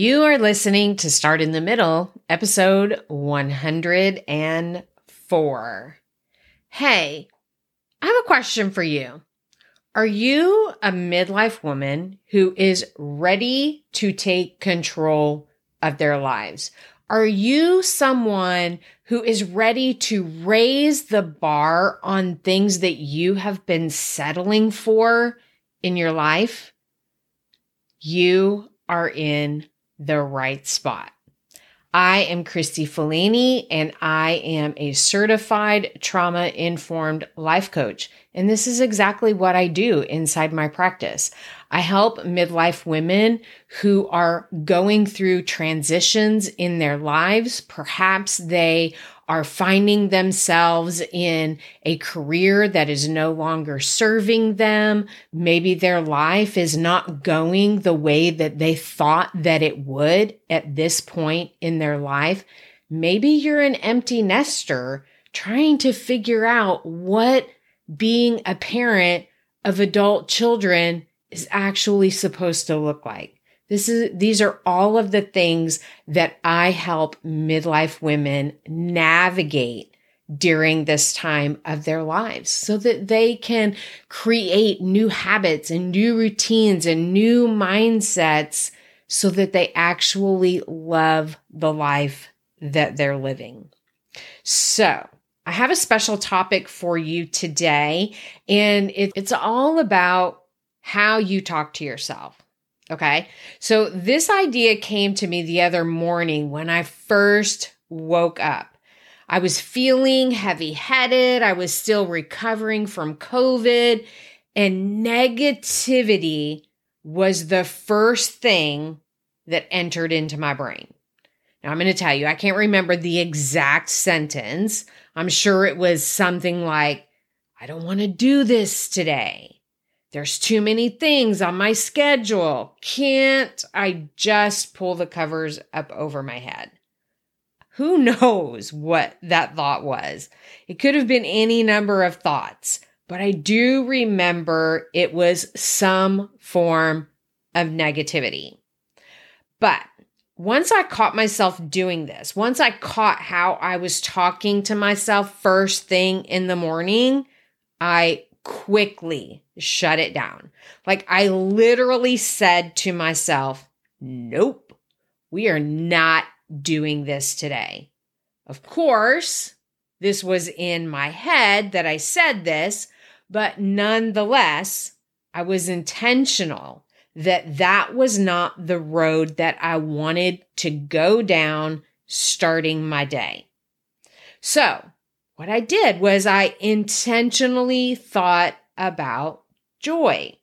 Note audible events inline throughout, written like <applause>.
You are listening to Start in the Middle, episode 104. Hey, I have a question for you. Are you a midlife woman who is ready to take control of their lives? Are you someone who is ready to raise the bar on things that you have been settling for in your life? You are in the right spot. I am Kristi Falany and I am a certified trauma informed life coach. And this is exactly what I do inside my practice. I help midlife women who are going through transitions in their lives. Perhaps they are finding themselves in a career that is no longer serving them. Maybe their life is not going the way that they thought that it would at this point in their life. Maybe you're an empty nester trying to figure out what being a parent of adult children is actually supposed to look like. This is, these are all of the things that I help midlife women navigate during this time of their lives so that they can create new habits and new routines and new mindsets so that they actually love the life that they're living. So I have a special topic for you today and it, it's all about how you talk to yourself. Okay. So this idea came to me the other morning when I first woke up. I was feeling heavy headed. I was still recovering from COVID and negativity was the first thing that entered into my brain. Now I'm going to tell you, I can't remember the exact sentence. I'm sure it was something like, I don't want to do this today. There's too many things on my schedule. Can't I just pull the covers up over my head? Who <laughs> knows what that thought was? It could have been any number of thoughts, but I do remember it was some form of negativity. But once I caught myself doing this, once I caught how I was talking to myself first thing in the morning, I quickly shut it down. Like I literally said to myself, nope, we are not doing this today. Of course, this was in my head that I said this, but nonetheless, I was intentional that that was not the road that I wanted to go down starting my day. So what I did was I intentionally thought about joy.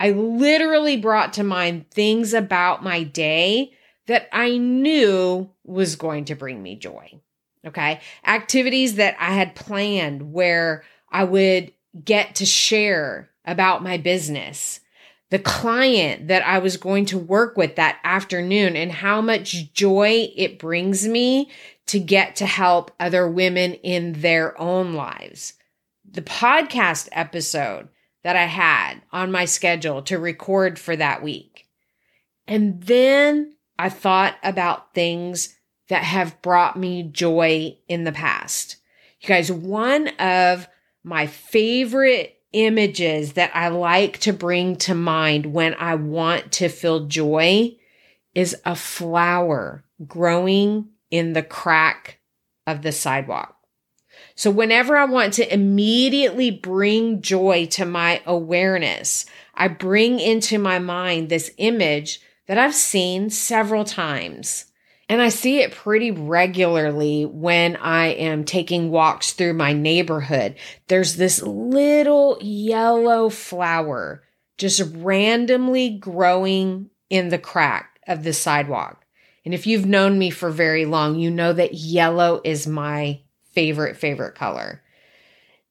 I literally brought to mind things about my day that I knew was going to bring me joy. Okay. Activities that I had planned where I would get to share about my business, the client that I was going to work with that afternoon, and how much joy it brings me to get to help other women in their own lives. The podcast episode that I had on my schedule to record for that week. And then I thought about things that have brought me joy in the past. You guys, one of my favorite images that I like to bring to mind when I want to feel joy is a flower growing in the crack of the sidewalk. So whenever I want to immediately bring joy to my awareness, I bring into my mind this image that I've seen several times. And I see it pretty regularly when I am taking walks through my neighborhood. There's this little yellow flower just randomly growing in the crack of the sidewalk. And if you've known me for very long, you know that yellow is my favorite, favorite color.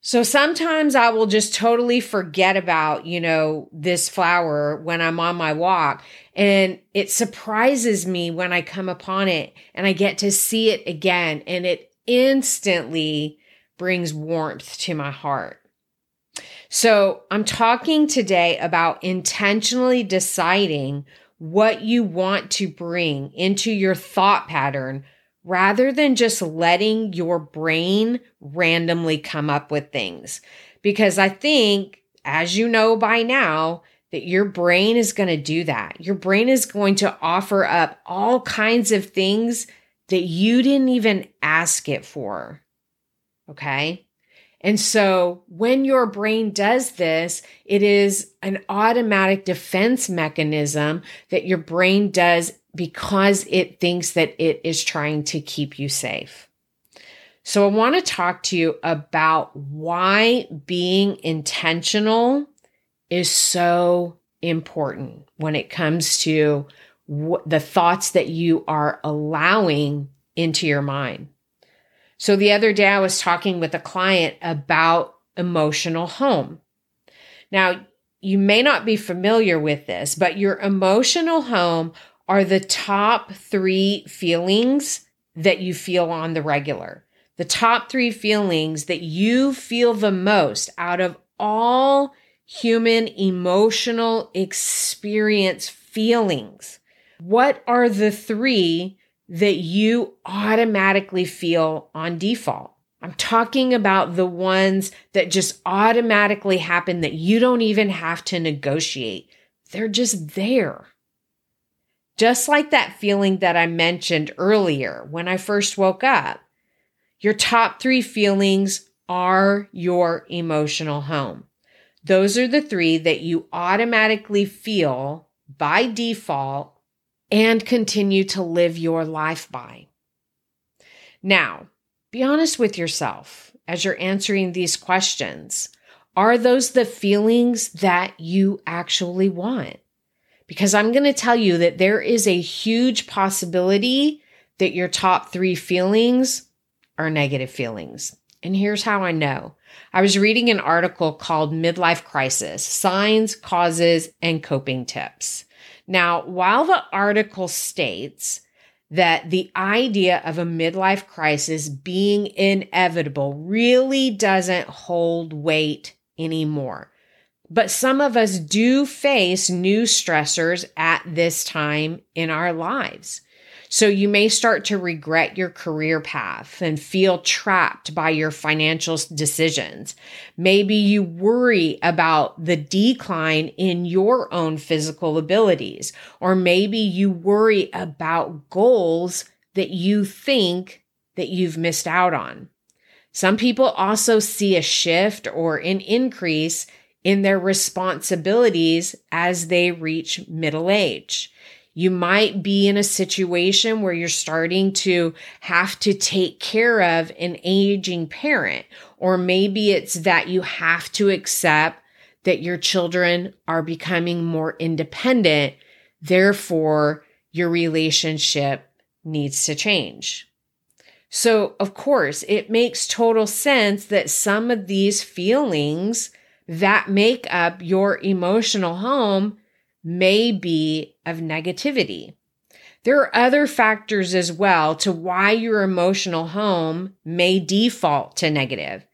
So sometimes I will just totally forget about, you know, this flower when I'm on my walk. And it surprises me when I come upon it and I get to see it again. And it instantly brings warmth to my heart. So I'm talking today about intentionally deciding what you want to bring into your thought pattern rather than just letting your brain randomly come up with things. Because I think, as you know by now, that your brain is going to do that. Your brain is going to offer up all kinds of things that you didn't even ask it for. Okay. And so when your brain does this, it is an automatic defense mechanism that your brain does because it thinks that it is trying to keep you safe. So I want to talk to you about why being intentional is so important when it comes to the thoughts that you are allowing into your mind. So the other day I was talking with a client about emotional home. Now, you may not be familiar with this, but your emotional home are the top three feelings that you feel on the regular. The top three feelings that you feel the most out of all human emotional experience feelings. What are the three that you automatically feel on default? I'm talking about the ones that just automatically happen that you don't even have to negotiate. They're just there. Just like that feeling that I mentioned earlier when I first woke up. Your top three feelings are your emotional home. Those are the three that you automatically feel by default and continue to live your life by. Now, be honest with yourself as you're answering these questions. Are those the feelings that you actually want? Because I'm going to tell you that there is a huge possibility that your top three feelings are negative feelings. And here's how I know. I was reading an article called Midlife Crisis Signs, Causes, and Coping Tips. Now, while the article states that the idea of a midlife crisis being inevitable really doesn't hold weight anymore. But some of us do face new stressors at this time in our lives. So you may start to regret your career path and feel trapped by your financial decisions. Maybe you worry about the decline in your own physical abilities, or maybe you worry about goals that you think that you've missed out on. Some people also see a shift or an increase in their responsibilities as they reach middle age. You might be in a situation where you're starting to have to take care of an aging parent, or maybe it's that you have to accept that your children are becoming more independent. Therefore, your relationship needs to change. So, of course, it makes total sense that some of these feelings that make up your emotional home may be of negativity. There are other factors as well to why your emotional home may default to negative.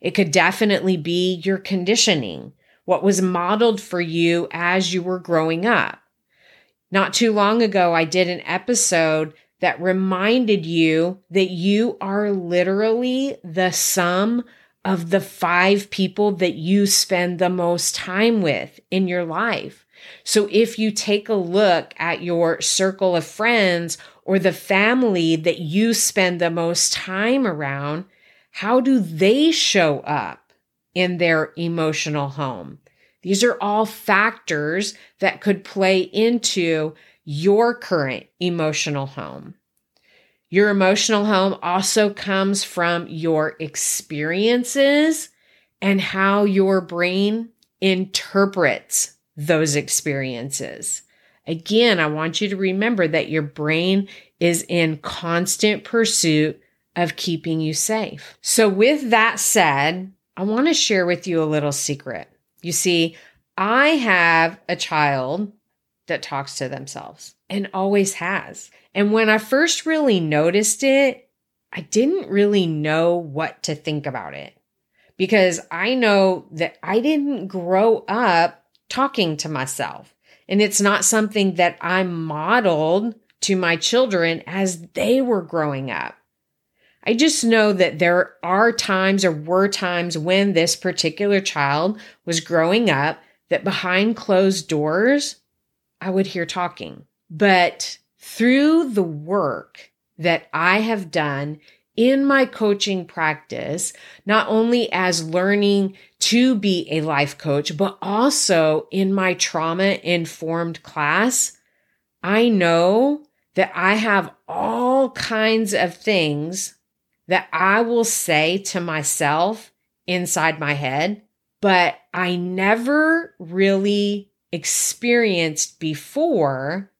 It could definitely be your conditioning, what was modeled for you as you were growing up. Not too long ago, I did an episode that reminded you that you are literally the sum of the five people that you spend the most time with in your life. So if you take a look at your circle of friends or the family that you spend the most time around, how do they show up in their emotional home? These are all factors that could play into your current emotional home. Your emotional home also comes from your experiences and how your brain interprets those experiences. Again, I want you to remember that your brain is in constant pursuit of keeping you safe. So, with that said, I want to share with you a little secret. You see, I have a child that talks to themselves and always has. And when I first really noticed it, I didn't really know what to think about it because I know that I didn't grow up talking to myself. And it's not something that I modeled to my children as they were growing up. I just know that there are times or were times when this particular child was growing up that behind closed doors, I would hear talking. But through the work that I have done in my coaching practice, not only as learning to be a life coach, but also in my trauma informed class, I know that I have all kinds of things that I will say to myself inside my head, but I never really experienced before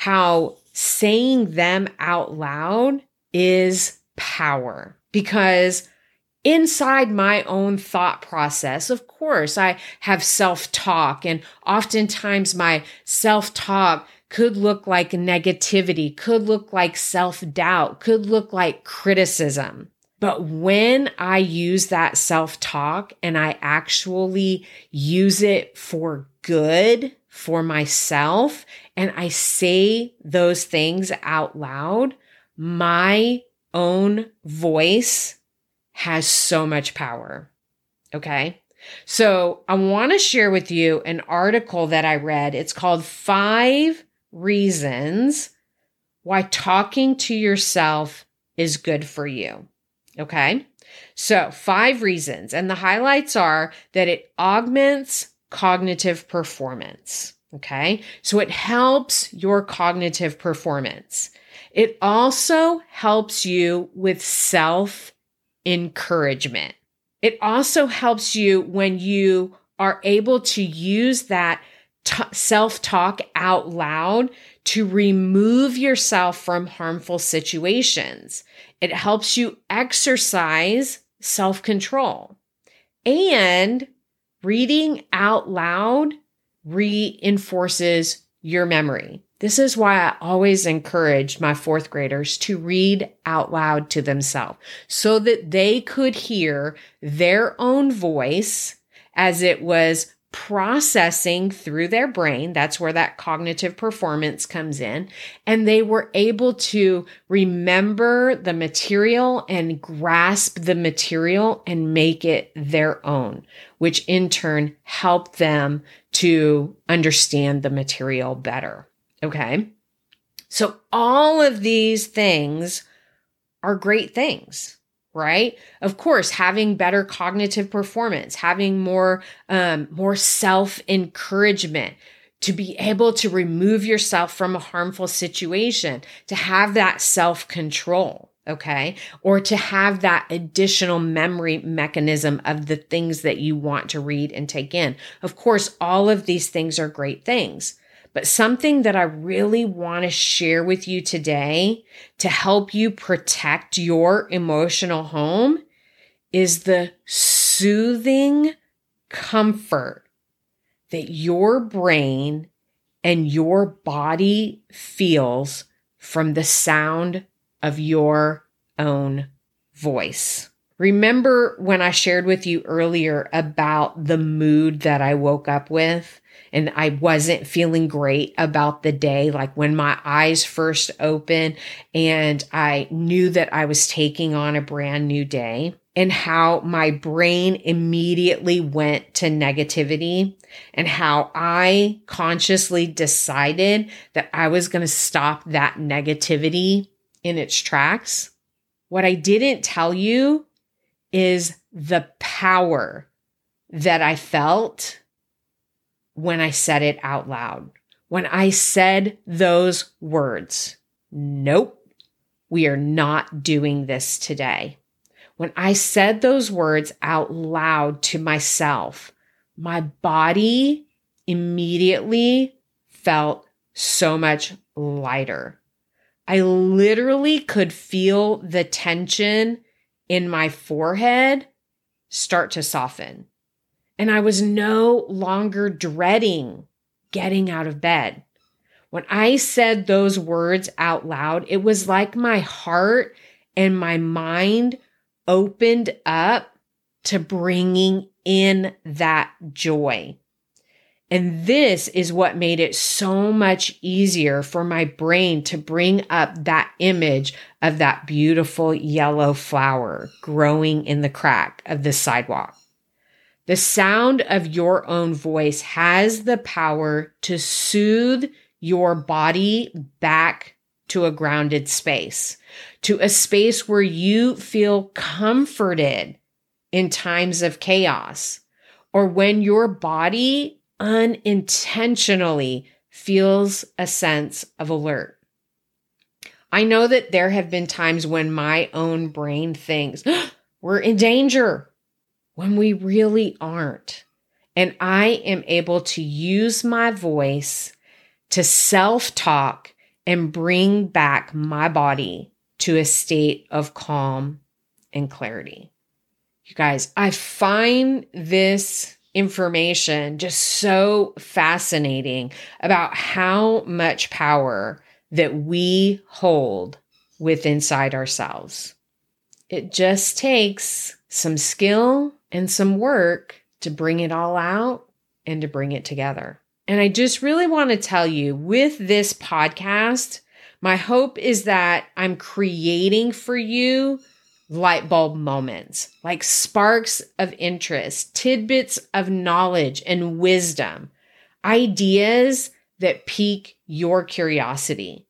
how saying them out loud is power because inside my own thought process, of course, I have self talk and oftentimes my self talk could look like negativity, could look like self doubt, could look like criticism. But when I use that self talk and I actually use it for good for myself and I say those things out loud, my own voice has so much power. Okay. So I want to share with you an article that I read. It's called Five reasons why talking to yourself is good for you. Okay. So, five reasons. And the highlights are that it augments cognitive performance. Okay. So, it helps your cognitive performance. It also helps you with self encouragement. It also helps you when you are able to use that t- self talk out loud to remove yourself from harmful situations. It helps you exercise self control. And reading out loud reinforces your memory. This is why I always encourage my fourth graders to read out loud to themselves so that they could hear their own voice as it was processing through their brain. That's where that cognitive performance comes in. And they were able to remember the material and grasp the material and make it their own, which in turn helped them to understand the material better. Okay. So all of these things are great things right? Of course, having better cognitive performance, having more, um, more self encouragement, to be able to remove yourself from a harmful situation, to have that self control. Okay. Or to have that additional memory mechanism of the things that you want to read and take in. Of course, all of these things are great things. But something that I really want to share with you today to help you protect your emotional home is the soothing comfort that your brain and your body feels from the sound of your own voice. Remember when I shared with you earlier about the mood that I woke up with? and I wasn't feeling great about the day. Like when my eyes first opened and I knew that I was taking on a brand new day and how my brain immediately went to negativity and how I consciously decided that I was going to stop that negativity in its tracks. What I didn't tell you is the power that I felt when I said it out loud. When I said those words, nope, we are not doing this today. When I said those words out loud to myself, my body immediately felt so much lighter. I literally could feel the tension in my forehead start to soften. And I was no longer dreading getting out of bed. When I said those words out loud, it was like my heart and my mind opened up to bringing in that joy. And this is what made it so much easier for my brain to bring up that image of that beautiful yellow flower growing in the crack of the sidewalk. The sound of your own voice has the power to soothe your body back to a grounded space, to a space where you feel comforted in times of chaos or when your body unintentionally feels a sense of alert. I know that there have been times when my own brain thinks <gasps> we're in danger when we really aren't. And I am able to use my voice to self talk and bring back my body to a state of calm and clarity. You guys, I find this information just so fascinating about how much power that we hold with inside ourselves. It just takes some skill and some work to bring it all out and to bring it together. And I just really want to tell you with this podcast, my hope is that I'm creating for you light bulb moments, like sparks of interest, tidbits of knowledge and wisdom, ideas that pique your curiosity.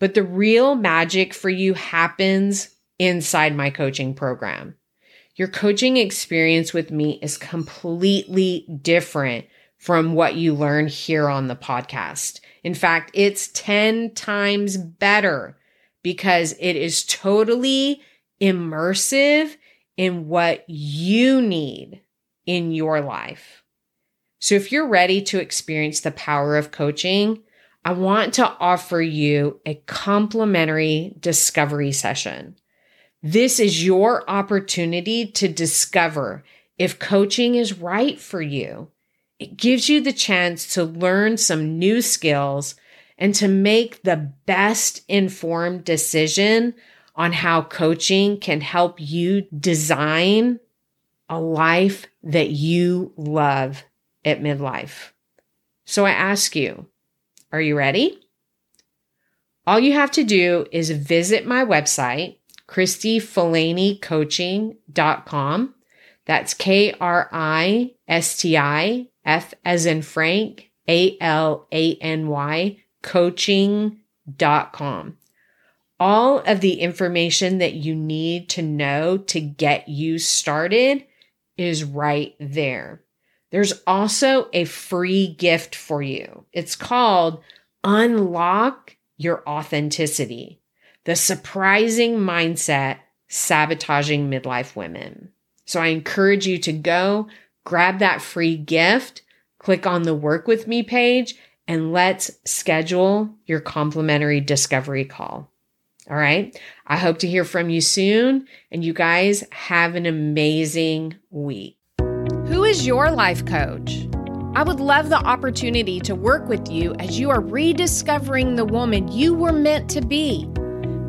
But the real magic for you happens inside my coaching program. Your coaching experience with me is completely different from what you learn here on the podcast. In fact, it's 10 times better because it is totally immersive in what you need in your life. So if you're ready to experience the power of coaching, I want to offer you a complimentary discovery session. This is your opportunity to discover if coaching is right for you it gives you the chance to learn some new skills and to make the best informed decision on how coaching can help you design a life that you love at midlife. So I ask you, are you ready? All you have to do is visit my website, KristiFalanyCoaching.com. That's K R I S T I F as in Frank, A L A N Y, coaching.com. All of the information that you need to know to get you started is right there. There's also a free gift for you. It's called Unlock Your Authenticity, the surprising mindset sabotaging midlife women. So I encourage you to go grab that free gift, click on the work with me page, and let's schedule your complimentary discovery call. All right. I hope to hear from you soon, and you guys have an amazing week. Who is your life coach? I would love the opportunity to work with you as you are rediscovering the woman you were meant to be.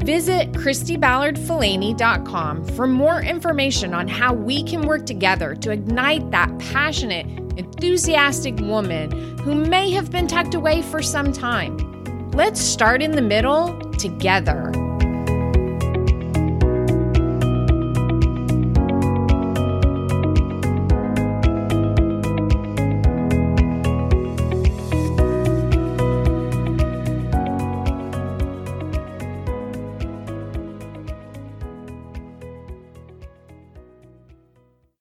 Visit KristiBallardFalany.com for more information on how we can work together to ignite that passionate, enthusiastic woman who may have been tucked away for some time. Let's start in the middle together.